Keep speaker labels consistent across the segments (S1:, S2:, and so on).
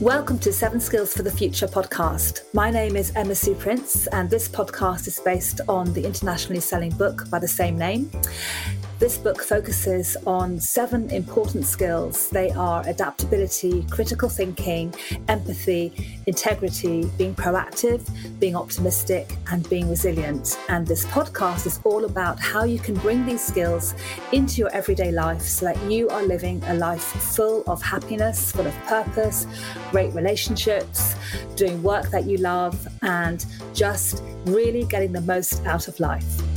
S1: Welcome to Seven Skills for the Future podcast. My name is Emma Sue Prince, and this podcast is based on the internationally selling book by the same name. This book focuses on seven important skills. They are adaptability, critical thinking, empathy, integrity, being proactive, being optimistic, and being resilient. And this podcast is all about how you can bring these skills into your everyday life so that you are living a life full of happiness, full of purpose, great relationships, doing work that you love, and just really getting the most out of life.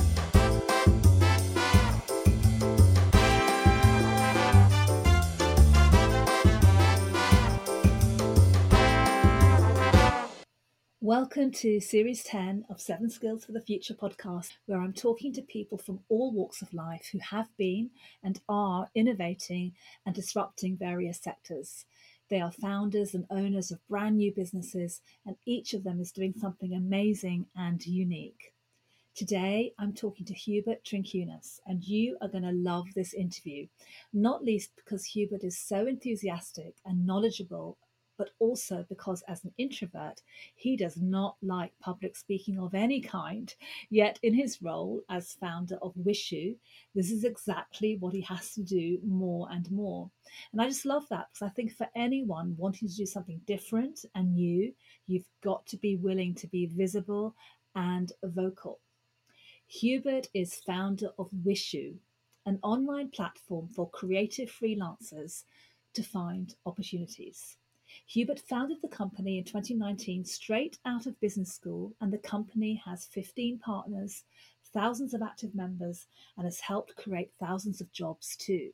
S1: Welcome to Series 10 of Seven Skills for the Future podcast, where I'm talking to people from all walks of life who have been and are innovating and disrupting various sectors. They are founders and owners of brand new businesses, and each of them is doing something amazing and unique. Today, I'm talking to Hubert Trincunas, and you are going to love this interview, not least because Hubert is so enthusiastic and knowledgeable but also because as an introvert, he does not like public speaking of any kind. Yet, in his role as founder of Wishu, this is exactly what he has to do more and more. And I just love that because I think for anyone wanting to do something different and new, you've got to be willing to be visible and vocal. Hubert is founder of Wishu, an online platform for creative freelancers to find opportunities. Hubert founded the company in 2019 straight out of business school, and the company has 15 partners, thousands of active members, and has helped create thousands of jobs too.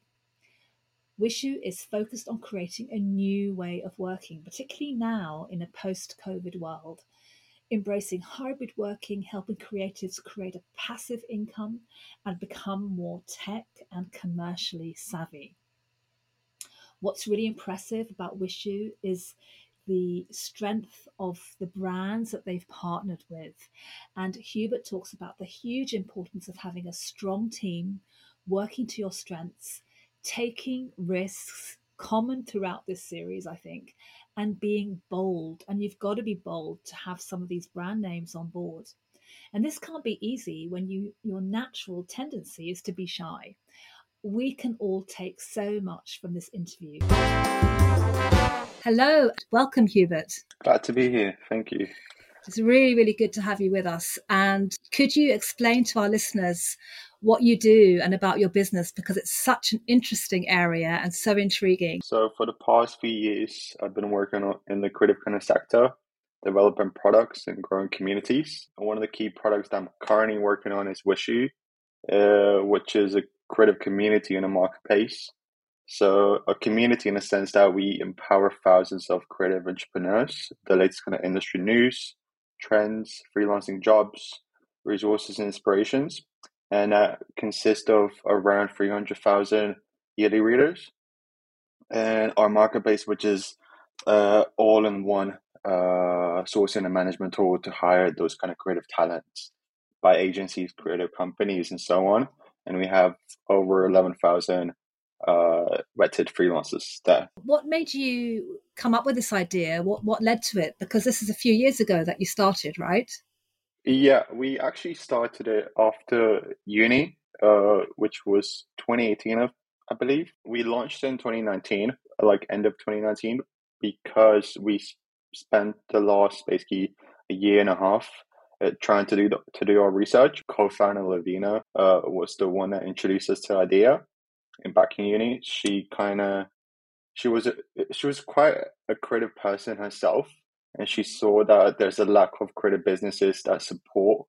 S1: Wishu is focused on creating a new way of working, particularly now in a post COVID world, embracing hybrid working, helping creatives create a passive income and become more tech and commercially savvy. What's really impressive about Wishu is the strength of the brands that they've partnered with. And Hubert talks about the huge importance of having a strong team, working to your strengths, taking risks, common throughout this series, I think, and being bold. And you've got to be bold to have some of these brand names on board. And this can't be easy when you your natural tendency is to be shy we can all take so much from this interview. Hello, welcome, Hubert.
S2: Glad to be here. Thank you.
S1: It's really, really good to have you with us. And could you explain to our listeners what you do and about your business because it's such an interesting area and so intriguing?
S2: So, for the past few years, I've been working in the creative kind of sector, developing products and growing communities. And one of the key products that I'm currently working on is Wishu, uh, which is a creative community in a marketplace. So a community in the sense that we empower thousands of creative entrepreneurs, the latest kind of industry news, trends, freelancing jobs, resources, and inspirations. And that consists of around 300,000 yearly readers. And our marketplace, which is uh, all in one uh, sourcing and management tool to hire those kind of creative talents by agencies, creative companies, and so on and we have over 11,000 uh, vetted freelancers there.
S1: What made you come up with this idea? What what led to it? Because this is a few years ago that you started, right?
S2: Yeah, we actually started it after uni, uh, which was 2018, I believe. We launched in 2019, like end of 2019, because we spent the last basically a year and a half trying to do the, to do our research. Co-founder Lavina uh, was the one that introduced us to idea. In back in uni, she kind of she was a, she was quite a creative person herself, and she saw that there's a lack of creative businesses that support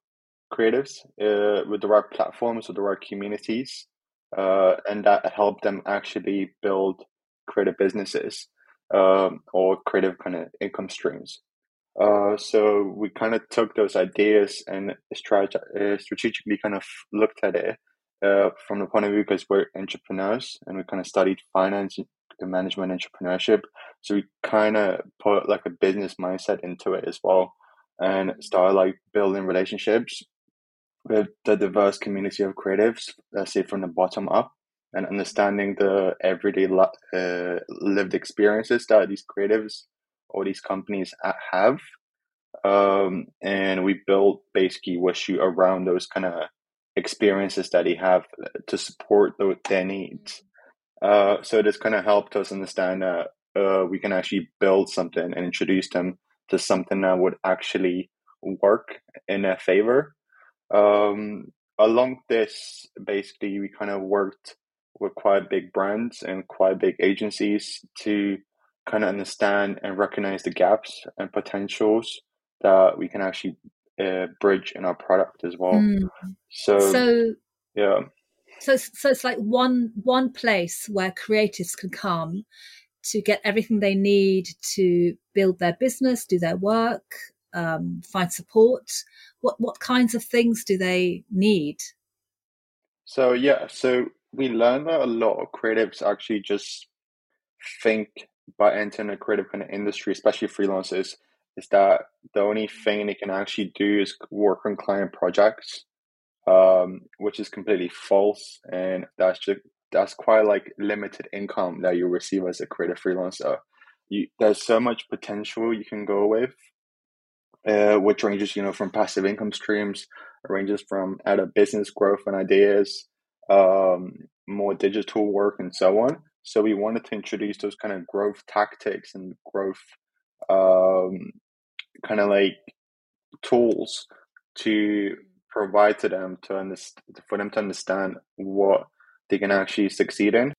S2: creatives uh, with the right platforms, with the right communities, uh, and that help them actually build creative businesses um, or creative kind of income streams. Uh, so we kind of took those ideas and strat- uh, strategically kind of looked at it uh, from the point of view because we're entrepreneurs and we kind of studied finance and management entrepreneurship. So we kind of put like a business mindset into it as well and started like building relationships with the diverse community of creatives let's say from the bottom up and understanding the everyday uh, lived experiences that these creatives all these companies have. Um, and we built basically Wishu around those kind of experiences that they have to support those, their needs. Uh, so this kind of helped us understand that uh, we can actually build something and introduce them to something that would actually work in their favor. Um, along this, basically, we kind of worked with quite big brands and quite big agencies to kind of understand and recognize the gaps and potentials that we can actually uh, bridge in our product as well. Mm. So,
S1: so
S2: yeah.
S1: So, so it's like one one place where creatives can come to get everything they need to build their business, do their work, um, find support. What what kinds of things do they need?
S2: So yeah, so we learned that a lot of creatives actually just think by entering a creative kind of industry, especially freelancers, is that the only thing they can actually do is work on client projects, um, which is completely false, and that's just that's quite like limited income that you receive as a creative freelancer. You, there's so much potential you can go with, uh, which ranges you know from passive income streams, ranges from out of business growth and ideas, um, more digital work, and so on. So we wanted to introduce those kind of growth tactics and growth um, kind of like tools to provide to them to understand for them to understand what they can actually succeed in.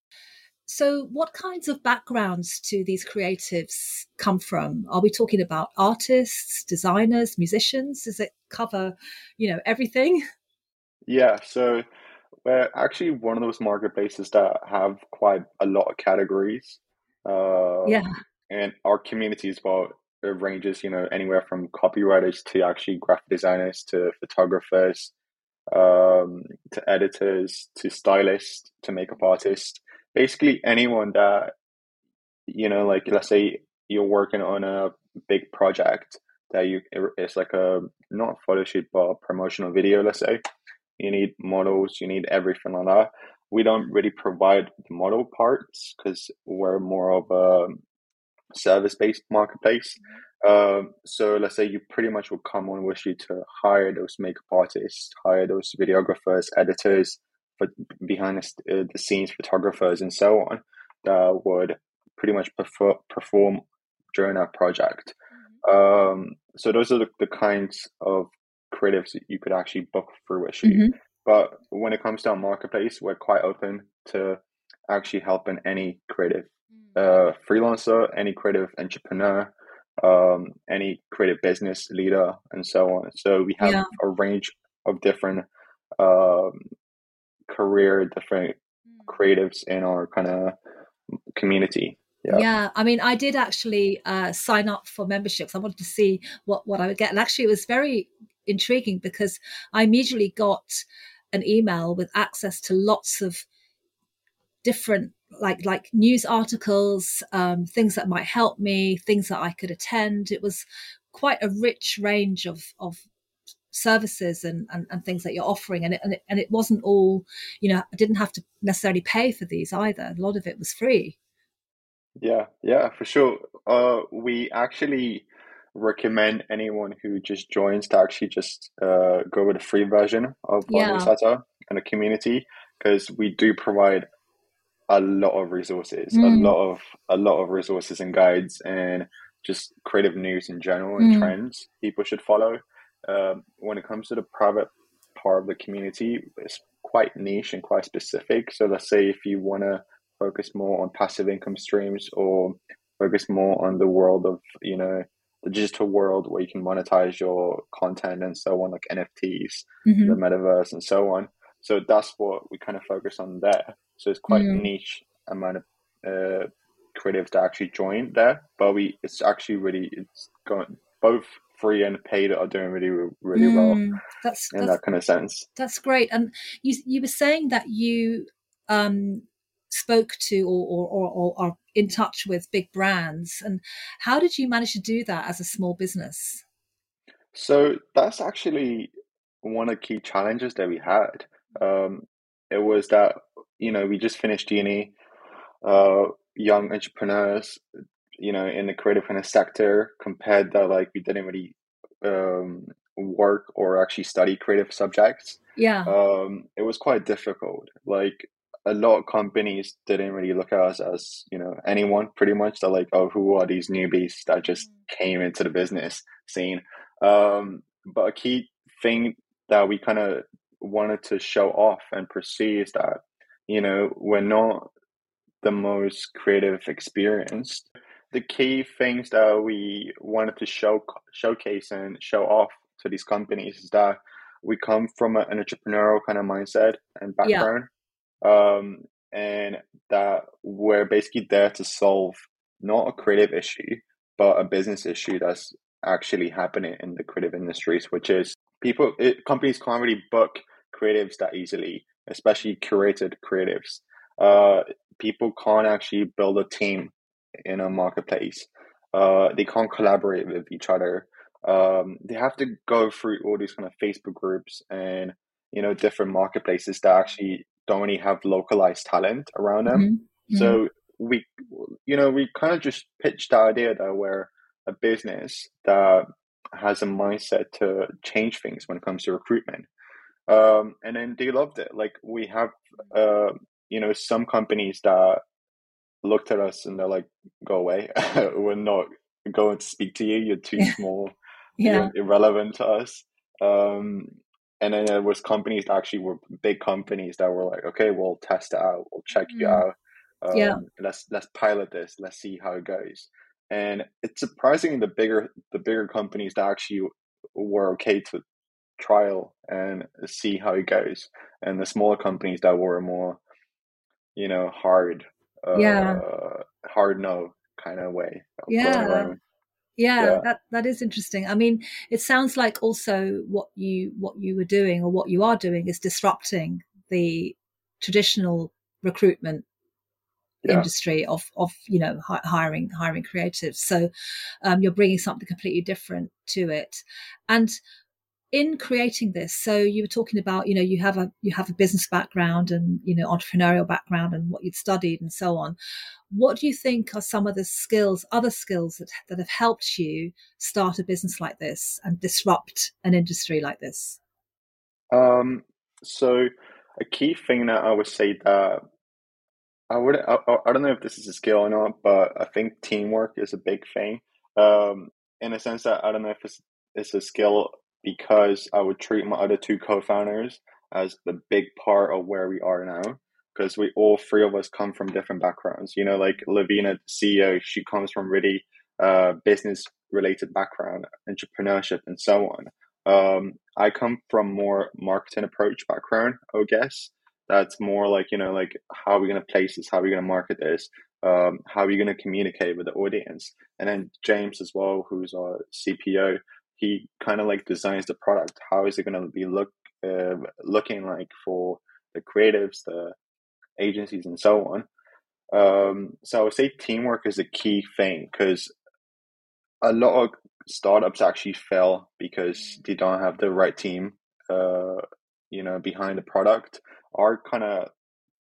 S1: So, what kinds of backgrounds do these creatives come from? Are we talking about artists, designers, musicians? Does it cover, you know, everything?
S2: Yeah. So, we're actually one of those marketplaces that have quite a lot of categories.
S1: Uh, yeah.
S2: And our community as well it ranges, you know, anywhere from copywriters to actually graphic designers to photographers, um, to editors to stylists to makeup artists. Basically, anyone that you know, like let's say you're working on a big project that you it's like a not a photo shoot but a promotional video. Let's say you need models, you need everything like that. We don't really provide the model parts because we're more of a service based marketplace. Um, so let's say you pretty much will come on with you to hire those makeup artists, hire those videographers, editors, but behind the, uh, the scenes photographers, and so on that would pretty much prefer, perform during our project. Mm-hmm. Um, so those are the, the kinds of creatives that you could actually book for Wishu. Mm-hmm. But when it comes to our marketplace, we're quite open to actually helping any creative uh, freelancer, any creative entrepreneur, um, any creative business leader, and so on. So we have yeah. a range of different um, career, different hmm. creatives in our kind of community.
S1: Yeah. yeah, I mean, I did actually uh, sign up for memberships. I wanted to see what what I would get, and actually, it was very intriguing because I immediately got an email with access to lots of different like like news articles, um, things that might help me, things that I could attend. It was quite a rich range of of services and, and, and things that you're offering and it, and it and it wasn't all you know I didn't have to necessarily pay for these either. A lot of it was free.
S2: Yeah yeah for sure. Uh we actually recommend anyone who just joins to actually just uh go with a free version of yeah. newsletter and a community because we do provide a lot of resources, mm. a lot of a lot of resources and guides, and just creative news in general and mm. trends people should follow. Um, when it comes to the private part of the community, it's quite niche and quite specific. So let's say if you want to focus more on passive income streams or focus more on the world of you know the digital world where you can monetize your content and so on, like NFTs, mm-hmm. the metaverse, and so on. So that's what we kind of focus on there. So it's quite mm. niche amount of uh, creatives that actually join there, but we it's actually really it's going both free and paid are doing really really mm, well. That's in that's, that kind of sense.
S1: That's great. And you you were saying that you um, spoke to or, or, or, or are in touch with big brands, and how did you manage to do that as a small business?
S2: So that's actually one of the key challenges that we had. Um, it was that you know we just finished uni, uh, young entrepreneurs, you know, in the creative kind of sector compared that like we didn't really um, work or actually study creative subjects.
S1: Yeah.
S2: Um, it was quite difficult. Like a lot of companies didn't really look at us as you know anyone pretty much. They're like oh who are these newbies that just mm. came into the business scene? Um, but a key thing that we kind of wanted to show off and pursue is that you know we're not the most creative experienced. The key things that we wanted to show showcase and show off to these companies is that we come from an entrepreneurial kind of mindset and background um, and that we're basically there to solve not a creative issue, but a business issue that's actually happening in the creative industries, which is people, it, companies can't really book creatives that easily, especially curated creatives. Uh, people can't actually build a team in a marketplace. Uh, they can't collaborate with each other. Um, they have to go through all these kind of Facebook groups and you know different marketplaces that actually don't really have localized talent around them. Mm-hmm. So mm-hmm. we, you know, we kind of just pitched the idea that we're a business that has a mindset to change things when it comes to recruitment. Um, and then they loved it. Like we have, uh, you know, some companies that looked at us and they're like, "Go away, we're not going to speak to you. You're too small. yeah. You're irrelevant to us." Um, and then there was companies that actually were big companies that were like, okay, we'll test it out, we'll check mm. you out. Um, yeah. Let's let's pilot this. Let's see how it goes. And it's surprising the bigger the bigger companies that actually were okay to trial and see how it goes, and the smaller companies that were more, you know, hard, uh, yeah, hard no kind of way.
S1: Yeah, yeah, yeah, that that is interesting. I mean, it sounds like also what you what you were doing or what you are doing is disrupting the traditional recruitment yeah. industry of of you know hiring hiring creatives. So um, you're bringing something completely different to it, and in creating this so you were talking about you know you have a you have a business background and you know entrepreneurial background and what you'd studied and so on what do you think are some of the skills other skills that, that have helped you start a business like this and disrupt an industry like this
S2: um so a key thing that i would say that i would I, I don't know if this is a skill or not but i think teamwork is a big thing um in a sense that i don't know if it's it's a skill because I would treat my other two co-founders as the big part of where we are now. Because we all three of us come from different backgrounds. You know, like Lavina, CEO, she comes from really uh, business related background, entrepreneurship, and so on. Um, I come from more marketing approach background, I guess. That's more like, you know, like how are we going to place this? How are we going to market this? Um, how are you going to communicate with the audience? And then James as well, who's our CPO, he kind of like designs the product. How is it going to be look uh, looking like for the creatives, the agencies, and so on. Um, so I would say teamwork is a key thing because a lot of startups actually fail because they don't have the right team, uh, you know, behind the product. Our kind of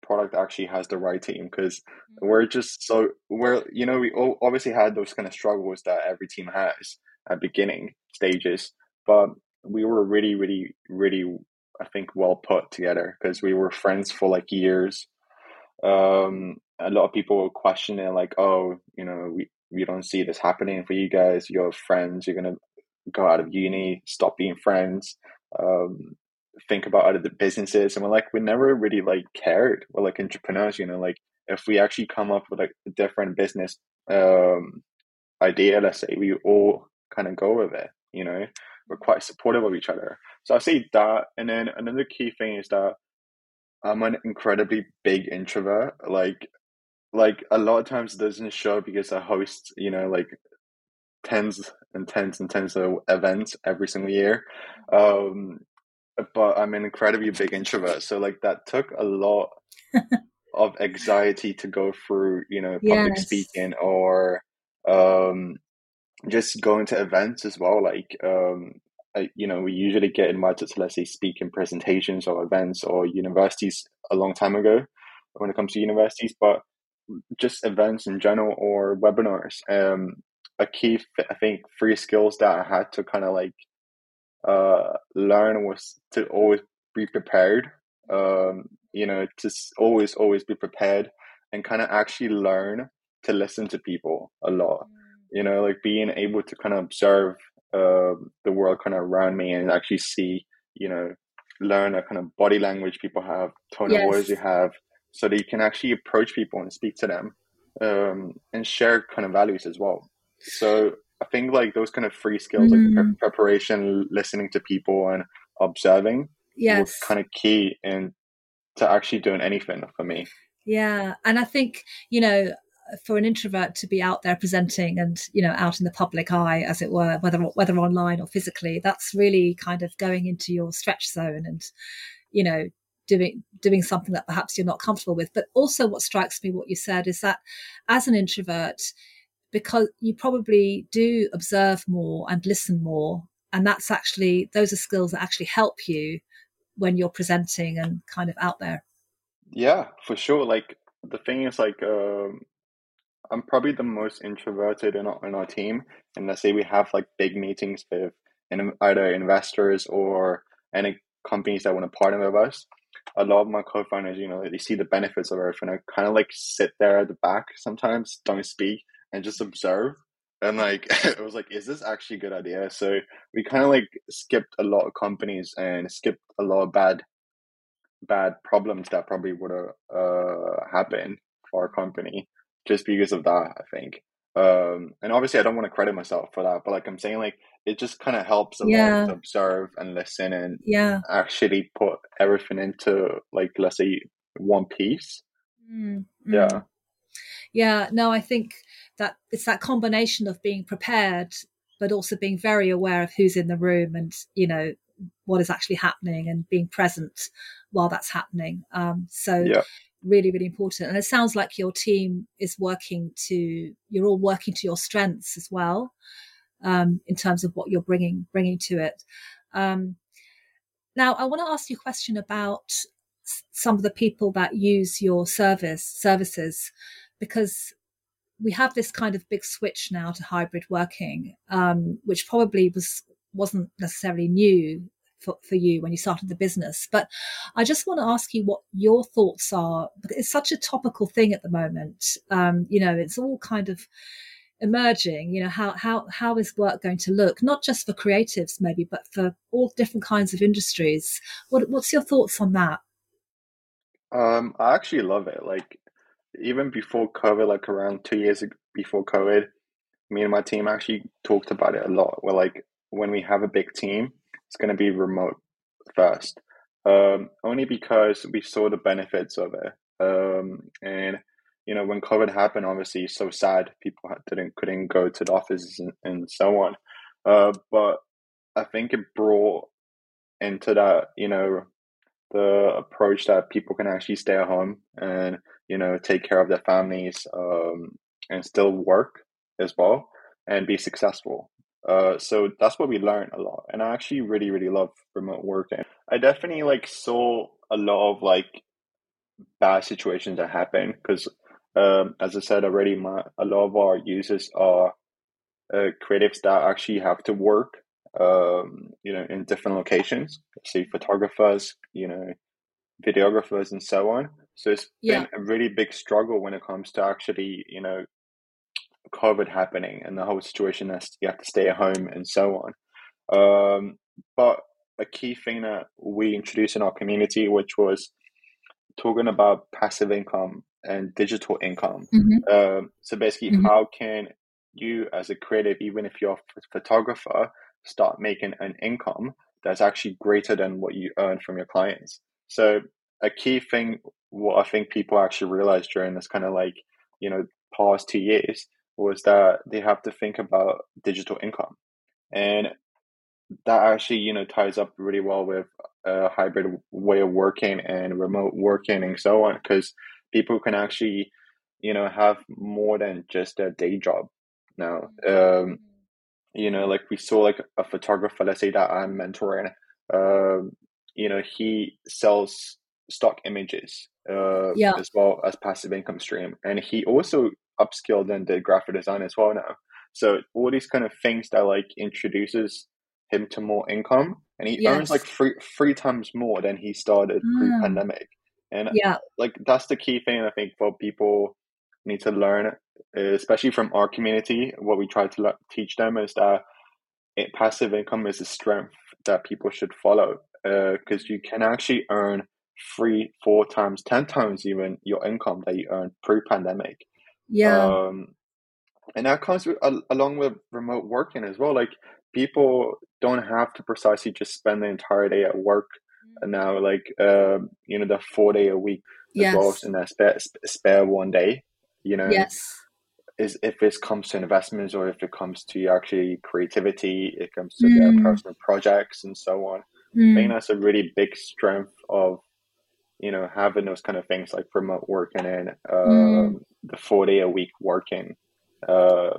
S2: product actually has the right team because mm-hmm. we're just so we're you know we obviously had those kind of struggles that every team has at beginning stages, but we were really, really, really, I think, well put together because we were friends for like years. Um, a lot of people were questioning, like, oh, you know, we, we don't see this happening for you guys. You're friends. You're to go out of uni, stop being friends, um, think about other businesses. And we're like, we never really like cared. We're like entrepreneurs, you know, like if we actually come up with like a different business um, idea, let's say, we all kind of go with it. You know, we're quite supportive of each other. So I see that, and then another key thing is that I'm an incredibly big introvert. Like, like a lot of times it doesn't show because I host, you know, like tens and tens and tens of events every single year. Um, but I'm an incredibly big introvert, so like that took a lot of anxiety to go through, you know, public yes. speaking or um just going to events as well. Like, um, I, you know, we usually get invited to, let's say, speak in presentations or events or universities a long time ago when it comes to universities. But just events in general or webinars. Um, a key, I think, three skills that I had to kind of like uh, learn was to always be prepared. Um, you know, to always, always be prepared and kind of actually learn to listen to people a lot. Mm. You know, like being able to kind of observe uh, the world kind of around me and actually see, you know, learn a kind of body language people have, tone yes. of voice you have, so that you can actually approach people and speak to them um, and share kind of values as well. So I think like those kind of free skills, mm. like pre- preparation, listening to people, and observing,
S1: yes,
S2: kind of key in to actually doing anything for me.
S1: Yeah, and I think you know for an introvert to be out there presenting and you know out in the public eye as it were whether whether online or physically that's really kind of going into your stretch zone and you know doing doing something that perhaps you're not comfortable with. But also what strikes me what you said is that as an introvert because you probably do observe more and listen more and that's actually those are skills that actually help you when you're presenting and kind of out there.
S2: Yeah for sure. Like the thing is like um I'm probably the most introverted in our, in our team. And let's say we have like big meetings with in, either investors or any companies that want to partner with us. A lot of my co-founders, you know, they see the benefits of everything. I kind of like sit there at the back sometimes, don't speak, and just observe. And like, it was like, is this actually a good idea? So we kind of like skipped a lot of companies and skipped a lot of bad, bad problems that probably would have uh, happened for our company just because of that, I think. Um, and obviously, I don't want to credit myself for that, but like I'm saying, like it just kind of helps a yeah. lot to observe and listen and
S1: yeah.
S2: actually put everything into like let's say one piece.
S1: Mm,
S2: Yeah.
S1: Yeah. No, I think that it's that combination of being prepared, but also being very aware of who's in the room and you know what is actually happening and being present while that's happening. Um, so
S2: yeah
S1: really really important. And it sounds like your team is working to you're all working to your strengths as well um, in terms of what you're bringing bringing to it. Um, now i want to ask you a question about some of the people that use your service services because we have this kind of big switch now to hybrid working um, which probably was wasn't necessarily new for, for you when you started the business. But I just want to ask you what your thoughts are. It's such a topical thing at the moment. Um, you know, it's all kind of emerging you know how how how is work going to look not just for creatives maybe but for all different kinds of industries what what's your thoughts on that
S2: um i actually love it like even before covid like around two years before covid me and my team actually talked about it a lot where like when we have a big team it's going to be remote first, um, only because we saw the benefits of it. Um, and you know, when COVID happened, obviously, so sad people didn't couldn't go to the offices and, and so on. Uh, but I think it brought into that, you know, the approach that people can actually stay at home and you know take care of their families um, and still work as well and be successful. Uh, so that's what we learned a lot, and I actually really, really love remote working. I definitely like saw a lot of like bad situations that happen because, um, as I said already, my a lot of our users are uh, creatives that actually have to work, um, you know, in different locations. Say photographers, you know, videographers, and so on. So it's yeah. been a really big struggle when it comes to actually, you know, COVID happening and the whole situation that you have to stay at home and so on. Um, but a key thing that we introduced in our community, which was talking about passive income and digital income.
S1: Mm-hmm.
S2: Um, so basically, mm-hmm. how can you, as a creative, even if you're a photographer, start making an income that's actually greater than what you earn from your clients? So a key thing, what I think people actually realized during this kind of like, you know, past two years was that they have to think about digital income. And that actually, you know, ties up really well with a hybrid way of working and remote working and so on, because people can actually, you know, have more than just a day job now. Mm-hmm. Um, you know, like we saw like a photographer, let's say that I'm mentoring, um, you know, he sells stock images uh,
S1: yeah.
S2: as well as passive income stream. And he also upskilled and did graphic design as well now. So all these kind of things that like introduces him to more income, and he yes. earns like three three times more than he started mm. pre pandemic. And
S1: yeah,
S2: like that's the key thing I think for people need to learn, especially from our community. What we try to teach them is that it, passive income is a strength that people should follow Uh because uh, you can actually earn three, four times, ten times even your income that you earned pre-pandemic.
S1: Yeah.
S2: Um, and that comes with, uh, along with remote working as well. Like people don't have to precisely just spend the entire day at work and now like uh, you know the four day a week yes. as well as in that spare, spare one day you know
S1: yes
S2: is if this comes to investments or if it comes to actually creativity it comes to mm. their personal projects and so on mm. i think that's a really big strength of you know having those kind of things like remote working and uh, mm. the four day a week working uh,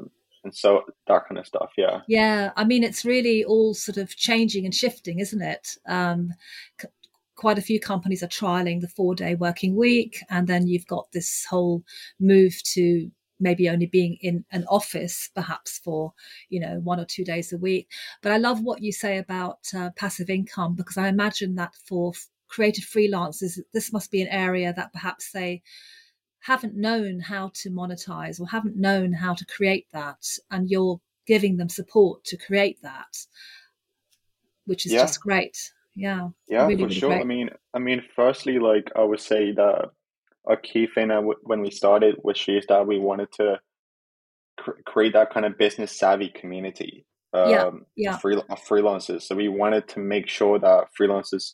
S2: and so that kind of stuff yeah.
S1: Yeah i mean it's really all sort of changing and shifting isn't it? Um, c- quite a few companies are trialing the four day working week and then you've got this whole move to maybe only being in an office perhaps for you know one or two days a week. But i love what you say about uh, passive income because i imagine that for creative freelancers this must be an area that perhaps they haven't known how to monetize or haven't known how to create that and you're giving them support to create that which is yeah. just great yeah
S2: yeah really, for really sure great. i mean i mean firstly like i would say that a key thing when we started with she is that we wanted to cr- create that kind of business savvy community
S1: um, yeah, yeah.
S2: Free, freelancers so we wanted to make sure that freelancers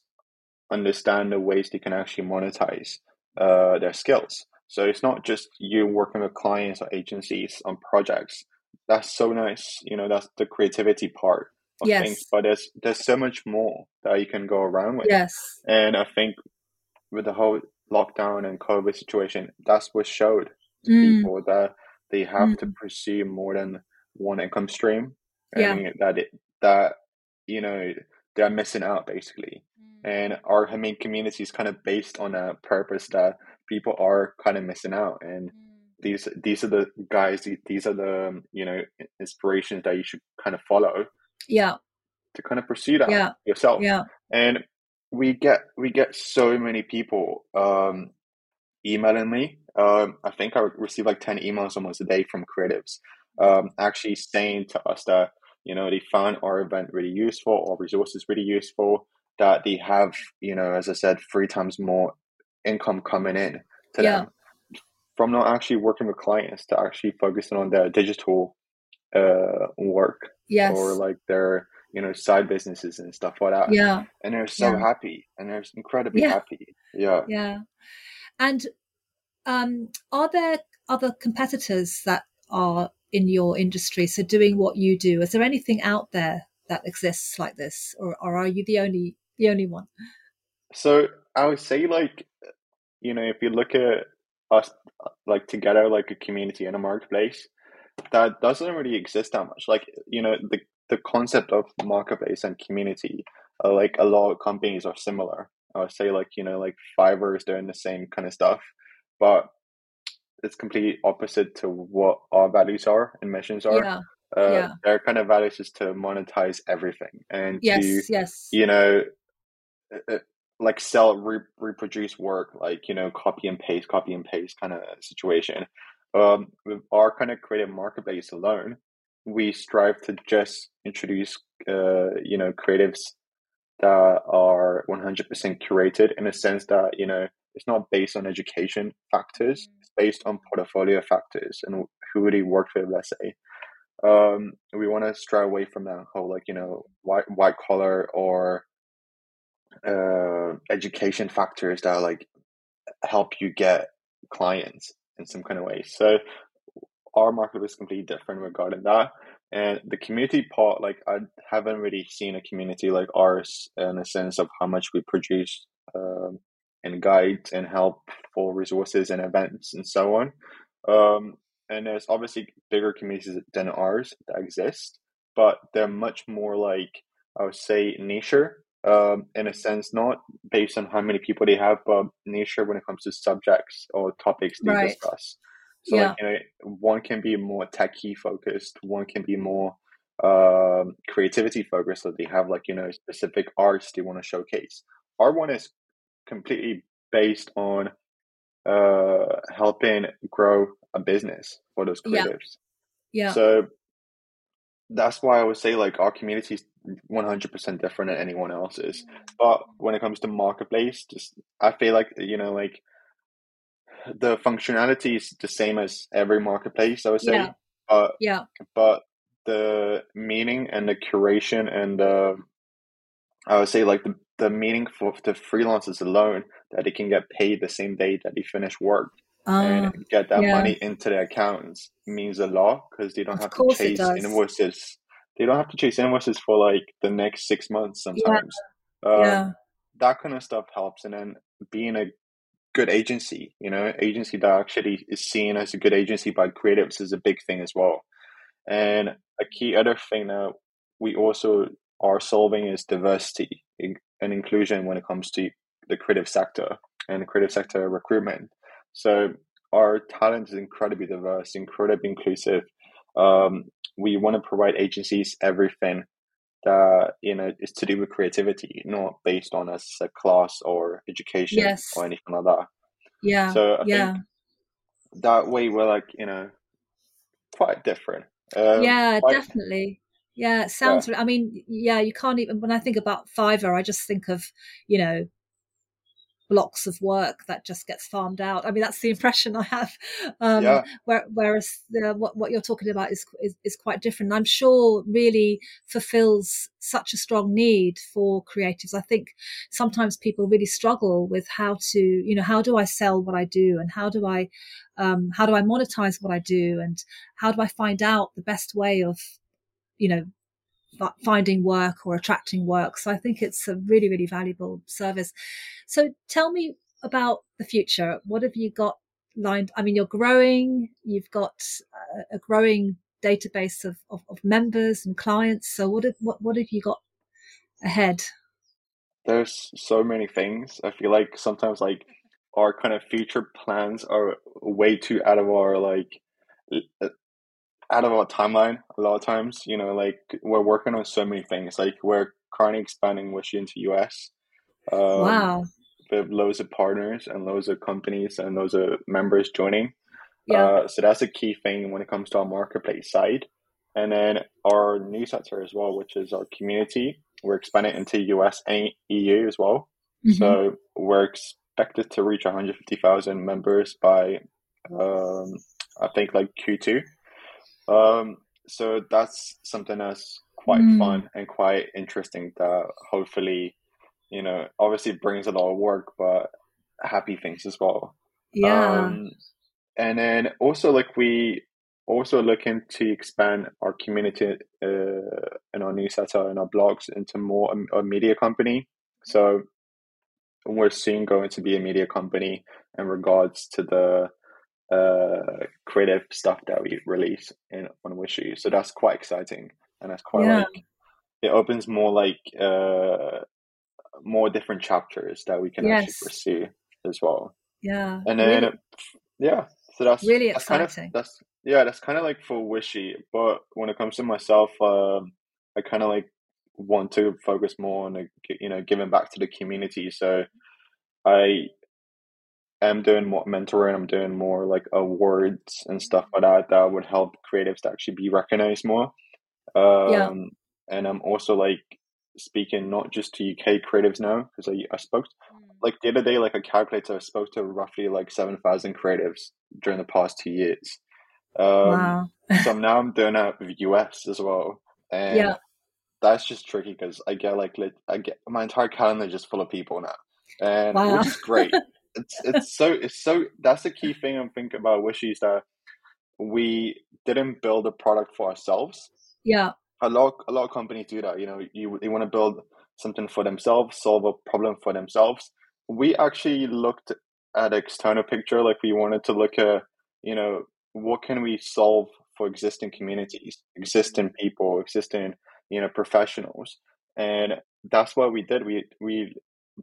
S2: understand the ways they can actually monetize uh, their skills so it's not just you working with clients or agencies on projects. That's so nice. You know, that's the creativity part of yes. things. But there's there's so much more that you can go around with.
S1: Yes.
S2: And I think with the whole lockdown and COVID situation, that's what showed to mm. people that they have mm. to pursue more than one income stream.
S1: Yeah.
S2: And that it, that you know they're missing out basically. Mm. And our main community is kind of based on a purpose that people are kind of missing out and mm. these these are the guys these are the you know inspirations that you should kind of follow
S1: yeah
S2: to kind of pursue that
S1: yeah.
S2: yourself
S1: yeah
S2: and we get we get so many people um emailing me um i think i receive like 10 emails almost a day from creatives um actually saying to us that you know they found our event really useful or resources really useful that they have you know as i said three times more income coming in to yeah. them from not actually working with clients to actually focusing on their digital uh, work
S1: yes.
S2: or like their you know side businesses and stuff like that
S1: yeah
S2: and they're so
S1: yeah.
S2: happy and they're incredibly
S1: yeah.
S2: happy yeah
S1: yeah and um are there other competitors that are in your industry so doing what you do is there anything out there that exists like this or, or are you the only the only one
S2: so i would say like you know, if you look at us like together, like a community in a marketplace, that doesn't really exist that much. Like, you know, the the concept of marketplace and community, uh, like a lot of companies are similar. I would say, like you know, like Fiverr is doing the same kind of stuff, but it's completely opposite to what our values are and missions are.
S1: Yeah.
S2: Uh,
S1: yeah.
S2: Their kind of values is to monetize everything and
S1: yes,
S2: to,
S1: yes.
S2: you know, like sell re- reproduce work like you know copy and paste copy and paste kind of situation um, with our kind of creative marketplace alone we strive to just introduce uh, you know creatives that are 100% curated in a sense that you know it's not based on education factors mm. it's based on portfolio factors and who they work with let's say um, we want to stray away from that whole like you know white white collar or uh, education factors that like help you get clients in some kind of way. So our market is completely different regarding that. And the community part, like I haven't really seen a community like ours in a sense of how much we produce um, and guide and help for resources and events and so on. Um, and there's obviously bigger communities than ours that exist, but they're much more like I would say niche um, in a sense, not based on how many people they have, but nature when it comes to subjects or topics they
S1: Right.
S2: discuss. So
S1: Yeah.
S2: like you know, one can be more techie focused, one can be more um, creativity focused. So they have like you know specific arts they want to showcase. Our one is completely based on uh, helping grow a business for those
S1: Yeah. Yeah.
S2: So that's why I would say like our community is 100% different than anyone else's. Mm-hmm. But when it comes to marketplace, just I feel like you know like the functionality is the same as every marketplace. I would say,
S1: Yeah.
S2: but
S1: Yeah.
S2: but the meaning and the curation and the I would say like the the meaning for the freelancers alone that they can get paid the same day that they finish work
S1: Ah,
S2: and get that
S1: yeah.
S2: money into their accounts means a lot because they don't
S1: Of
S2: have to chase invoices. They don't have to chase invoices for like the next six months
S1: Yeah.
S2: sometimes. Um,
S1: Yeah.
S2: that kind of stuff helps. And then being a good agency, you know, agency that actually is seen as a good agency by creatives is a big thing as well. And a key other thing that we also are solving is diversity and inclusion when it comes to the creative sector and the creative sector recruitment. So our talent is incredibly diverse, incredibly inclusive. Um, we want to provide agencies everything that you know is to do with creativity, not based on a, a class or education
S1: Yes.
S2: or anything like that.
S1: Yeah.
S2: So I
S1: Yeah.
S2: think that way we're like you know quite different. Um,
S1: Yeah,
S2: quite
S1: definitely. Yeah, it
S2: yeah,
S1: sounds. I mean, yeah, you can't even. When I think about Fiverr, I just think of, you know, blocks of work that just gets farmed out. I mean, that's the impression I have. Um,
S2: yeah,
S1: where, whereas the, what what you're talking about is, is is quite different. I'm sure really fulfills such a strong need for creatives. I think sometimes people really struggle with how to, you know, how do I sell what I do, and how do I, um, how do I monetize what I do, and how do I find out the best way of, you know, finding work or attracting work. So I think it's a really, really valuable service. So tell me about the future. What have you got lined? I mean, you're growing, you've got a, growing database of, of, of members and clients. So what have, what, what have you got ahead?
S2: there's so many things. I feel like sometimes like our kind of future plans are way too out of our like out of our timeline a lot of times. You know, like we're working on so many things. Like we're currently expanding Wishu into US. Um,
S1: Wow.
S2: we have loads of partners and loads of companies and loads of members joining.
S1: Yeah.
S2: Uh, so that's a key thing when it comes to our marketplace side. And then our newsletter as well, which is our community. We're expanding into US and EU as well.
S1: Mhm.
S2: So we're expected to reach 150,000 members by, um, I think, like Q2. Um, so that's something that's quite
S1: Mm.
S2: fun and quite interesting that hopefully, you know, obviously brings a lot of work, but happy things as well.
S1: Yeah.
S2: Um, and then also like we also looking to expand our community uh, and our newsletter and our blogs into more a, a media company. So we're soon going to be a media company in regards to the uh, creative stuff that we release in on Wishu. So that's quite exciting, and that's quite
S1: Yeah.
S2: like it opens more like uh, more different chapters that we can actually pursue as well.
S1: Yeah.
S2: And then
S1: Really,
S2: yeah, so that's
S1: really
S2: that's kind of
S1: exciting.
S2: that's yeah, that's kind of like for Wishu. But when it comes to myself, um, I kind of like want to focus more on you know giving back to the community. So I am doing more mentoring. I'm doing more like awards and stuff like that that would help creatives to actually be recognized more.
S1: Yeah.
S2: Um, and I'm also like speaking not just to UK creatives now because I, I spoke like the other day like I calculated, I spoke to roughly like seven thousand creatives during the past two years. Um,
S1: Wow.
S2: so now I'm doing that with US as well, and
S1: Yeah.
S2: that's just tricky because I get like lit- I get my entire calendar just full of people now, and
S1: Wow.
S2: which is great. It's it's so it's so that's the key thing I'm thinking about Wishu is that we didn't build a product for ourselves.
S1: Yeah.
S2: A lot a lot of companies do that. You know, you they want to build something for themselves, solve a problem for themselves. We actually looked at external picture, like we wanted to look at you know what can we solve for existing communities, existing people, existing you know professionals, and that's what we did. We we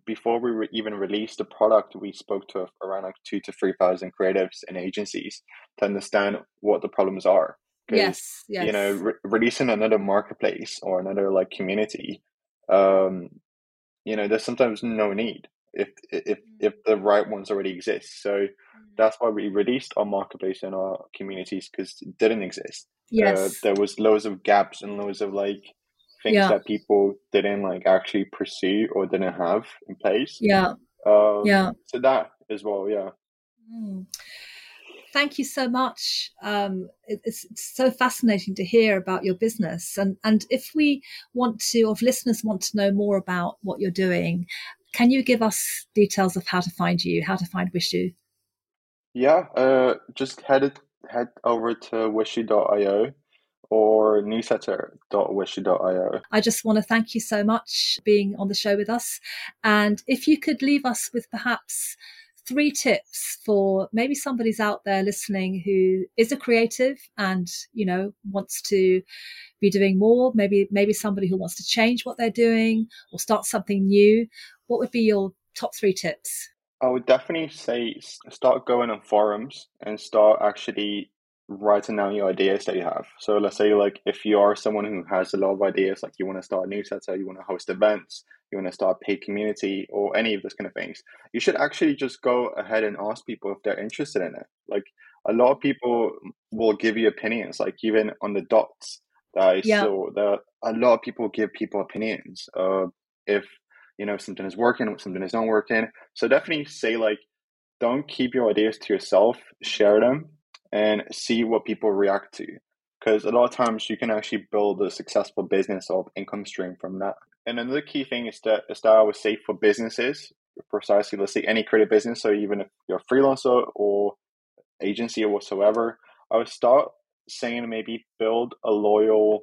S2: before we re- even released the product, we spoke to around like two to three thousand creatives and agencies to understand what the problems are.
S1: Yes, yes.
S2: You know, re- releasing another marketplace or another like community, um, you know, there's sometimes no need if if
S1: Mm.
S2: if the right ones already exist. So that's why we released our marketplace and our communities because it didn't exist. Uh,
S1: Yes.
S2: there was loads of gaps and loads of like things
S1: Yeah.
S2: that people didn't like actually pursue or didn't have in place.
S1: Yeah.
S2: Um,
S1: Yeah.
S2: So that as well, yeah.
S1: Mm. Thank you so much. Um, it- it's, it's so fascinating to hear about your business, and and if we want to, or if listeners want to know more about what you're doing, can you give us details of how to find you, how to find Wishu?
S2: Yeah, uh, just head it, head over to wishu.io or newsletter.wishu.io.
S1: I just want to thank you so much for being on the show with us, and if you could leave us with perhaps three tips for maybe somebody's out there listening who is a creative and you know wants to be doing more maybe maybe somebody who wants to change what they're doing or start something new what would be your top three tips
S2: I would definitely say start going on forums and start actually writing down your ideas that you have. So let's say like if you are someone who has a lot of ideas, like you want to start a newsletter, you want to host events, you want to start a paid community or any of those kind of things, you should actually just go ahead and ask people if they're interested in it. Like a lot of people will give you opinions, like even on the dots that I
S1: Yeah.
S2: saw that a lot of people give people opinions. Uh, if you know something is working, or something is not working. So definitely say like, don't keep your ideas to yourself. Share them and see what people react to. Because a lot of times you can actually build a successful business or income stream from that. And another key thing is that that I would say for businesses, precisely, let's say any creative business. So even if you're a freelancer or agency or whatsoever, I would start saying maybe build a loyal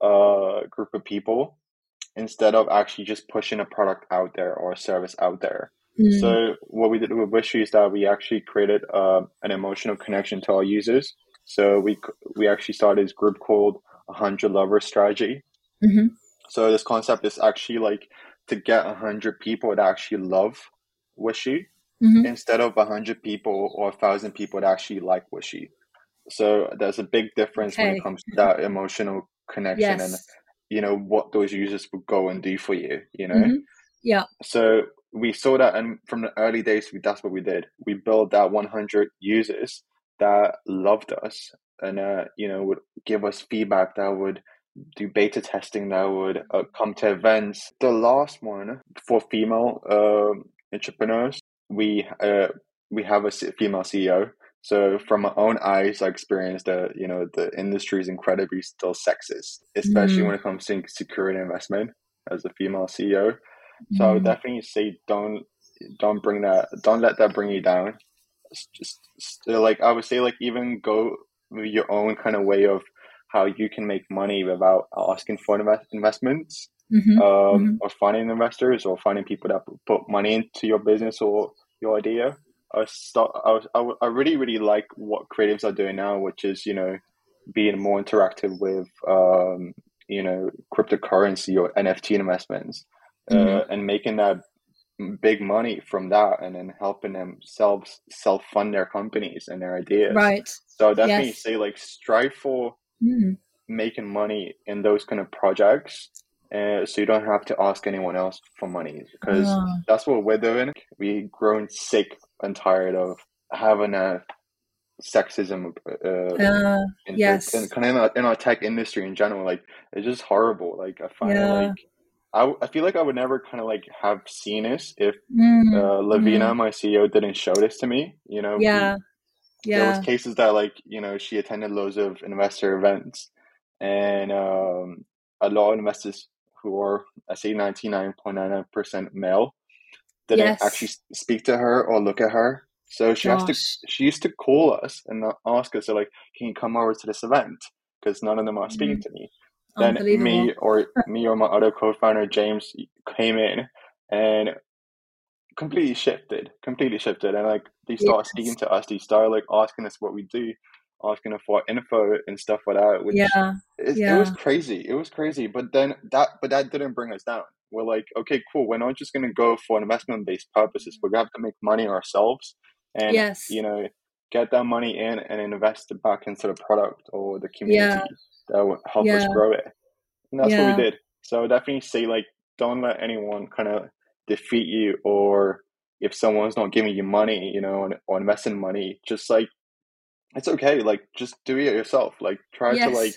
S2: uh, group of people instead of actually just pushing a product out there or a service out there.
S1: Mm,
S2: So what we did with Wishu is that we actually created uh, an emotional connection to our users. So we we actually started this group called 100 Lovers Strategy.
S1: mhm.
S2: So this concept is actually like to get 100 people that actually love Wishu
S1: Mhm.
S2: instead of 100 people or 1,000 people that actually like Wishu. So there's a big difference when it comes to that emotional connection and you know what those users would go and do for you you know
S1: Mhm. yeah
S2: so we saw that and from the early days we, that's what we did. We built that 100 users that loved us and uh, you know would give us feedback that would do beta testing that would uh, come to events. The last one for female um entrepreneurs we uh, we have a female ceo so from my own eyes i experienced that you know the industry is incredibly still sexist especially
S1: Mm.
S2: when it comes to security investment as a female ceo so I would
S1: Mm.
S2: definitely say don't don't bring that don't let that bring you down. It's just still like I would say like even go with your own kind of way of how you can make money without asking for invest- investments
S1: Mhm.
S2: um,
S1: Mhm.
S2: or finding investors or finding people that put money into your business or your idea. I start. I, I, I really really like what creatives are doing now, which is you know being more interactive with um, you know cryptocurrency or NFT investments uh,
S1: Mhm.
S2: and making that big money from that and then helping themselves self fund their companies and their ideas.
S1: right
S2: So definitely
S1: Yes.
S2: say like strive for
S1: Mm.
S2: making money in those kind of projects. Uh, so you don't have to ask anyone else for money because
S1: Ah.
S2: that's what we're doing. We've grown sick and tired of having a sexism uh,
S1: Uh,
S2: in,
S1: yes.
S2: in kind of in our, in our tech industry in general. Like it's just horrible. Like I find
S1: Yeah.
S2: it like I, I feel like I would never kind of like have seen this if
S1: Mm.
S2: uh, Lavina,
S1: Mm.
S2: my CEO, didn't show this to me. You know, we-
S1: yeah
S2: there was cases that like you know she attended loads of investor events, and um, a lot of investors who are I say ninety nine point nine nine percent male didn't
S1: Yes.
S2: actually speak to her or look at her. So she has to she used to call us and ask us, so like, can you come over to this event? Because none of them are speaking to me. Then me or me or my other co-founder James came in and completely shifted, completely shifted, and like they started
S1: Yes.
S2: speaking to us. They started like asking us what we do, asking us for info and stuff like that. Which
S1: yeah
S2: it, it was crazy. It was crazy. But then that but that didn't bring us down. we're like, okay, cool. We're not just going to go for investment based purposes. We're going to have to make money ourselves and,
S1: yes.
S2: you know, get that money in and invest it back into the product or the community yeah. that will help yeah. us grow it. And that's yeah. what we did. So definitely say like, don't let anyone kind of defeat you or if someone's not giving you money, you know, or investing money, just like it's okay. Like just do it yourself. Like try yes. to like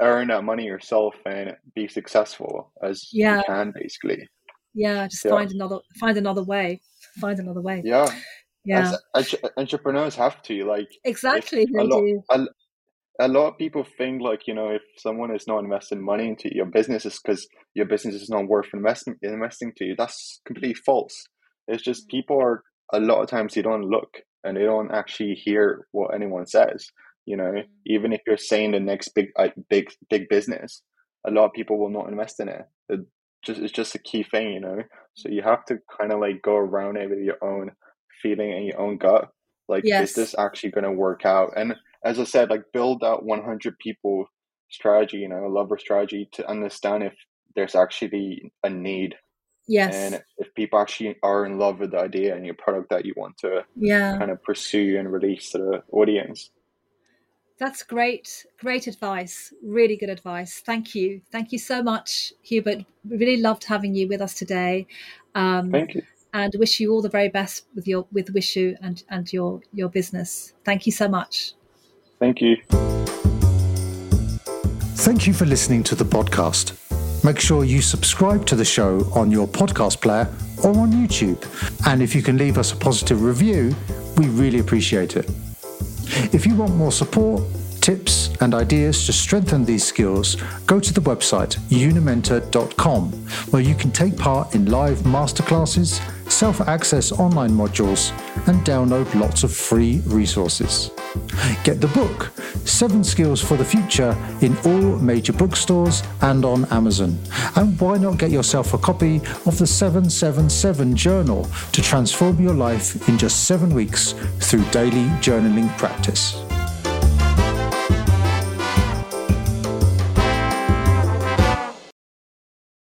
S2: earn that money yourself and be successful as yeah. you can basically.
S1: Yeah, just find another find another way. Find another way.
S2: Yeah.
S1: Yeah.
S2: As, entrepreneurs have to like
S1: exactly
S2: a lot. A, a lot of people think like you know if someone is not investing money into your business is because your business is not worth investing investing to you. That's completely false. It's just mm. people are a lot of times they don't look and they don't actually hear what anyone says. You know, mm-hmm. even if you're saying the next big, big, big business, a lot of people will not invest in it. it just it's just a key thing, you know. So you have to kind of like go around it with your own feeling in your own gut. Like, yes. is this actually going to work out? And as I said, like build that 100 people strategy, you know, a lover strategy to understand if there's actually a need
S1: Yes.
S2: And if people actually are in love with the idea and your product that you want to
S1: yeah.
S2: kind of pursue and release to the audience.
S1: That's great, great advice. Really good advice. Thank you. Thank you so much, Hubert. Really loved having you with us today.
S2: Um, Thank you.
S1: And wish you all the very best with your with Wishu and, and your your business. Thank you so much.
S2: Thank you.
S3: Thank you for listening to the podcast. Make sure you subscribe to the show on your podcast player or on YouTube. And if you can leave us a positive review, we really appreciate it. If you want more support, tips, and ideas to strengthen these skills, go to the website unimentor.com, where you can take part in live masterclasses, self access online modules, and download lots of free resources. Get the book, Seven Skills for the Future, in all major bookstores and on Amazon. And why not get yourself a copy of the 777 Journal to transform your life in just seven weeks through daily journaling practice?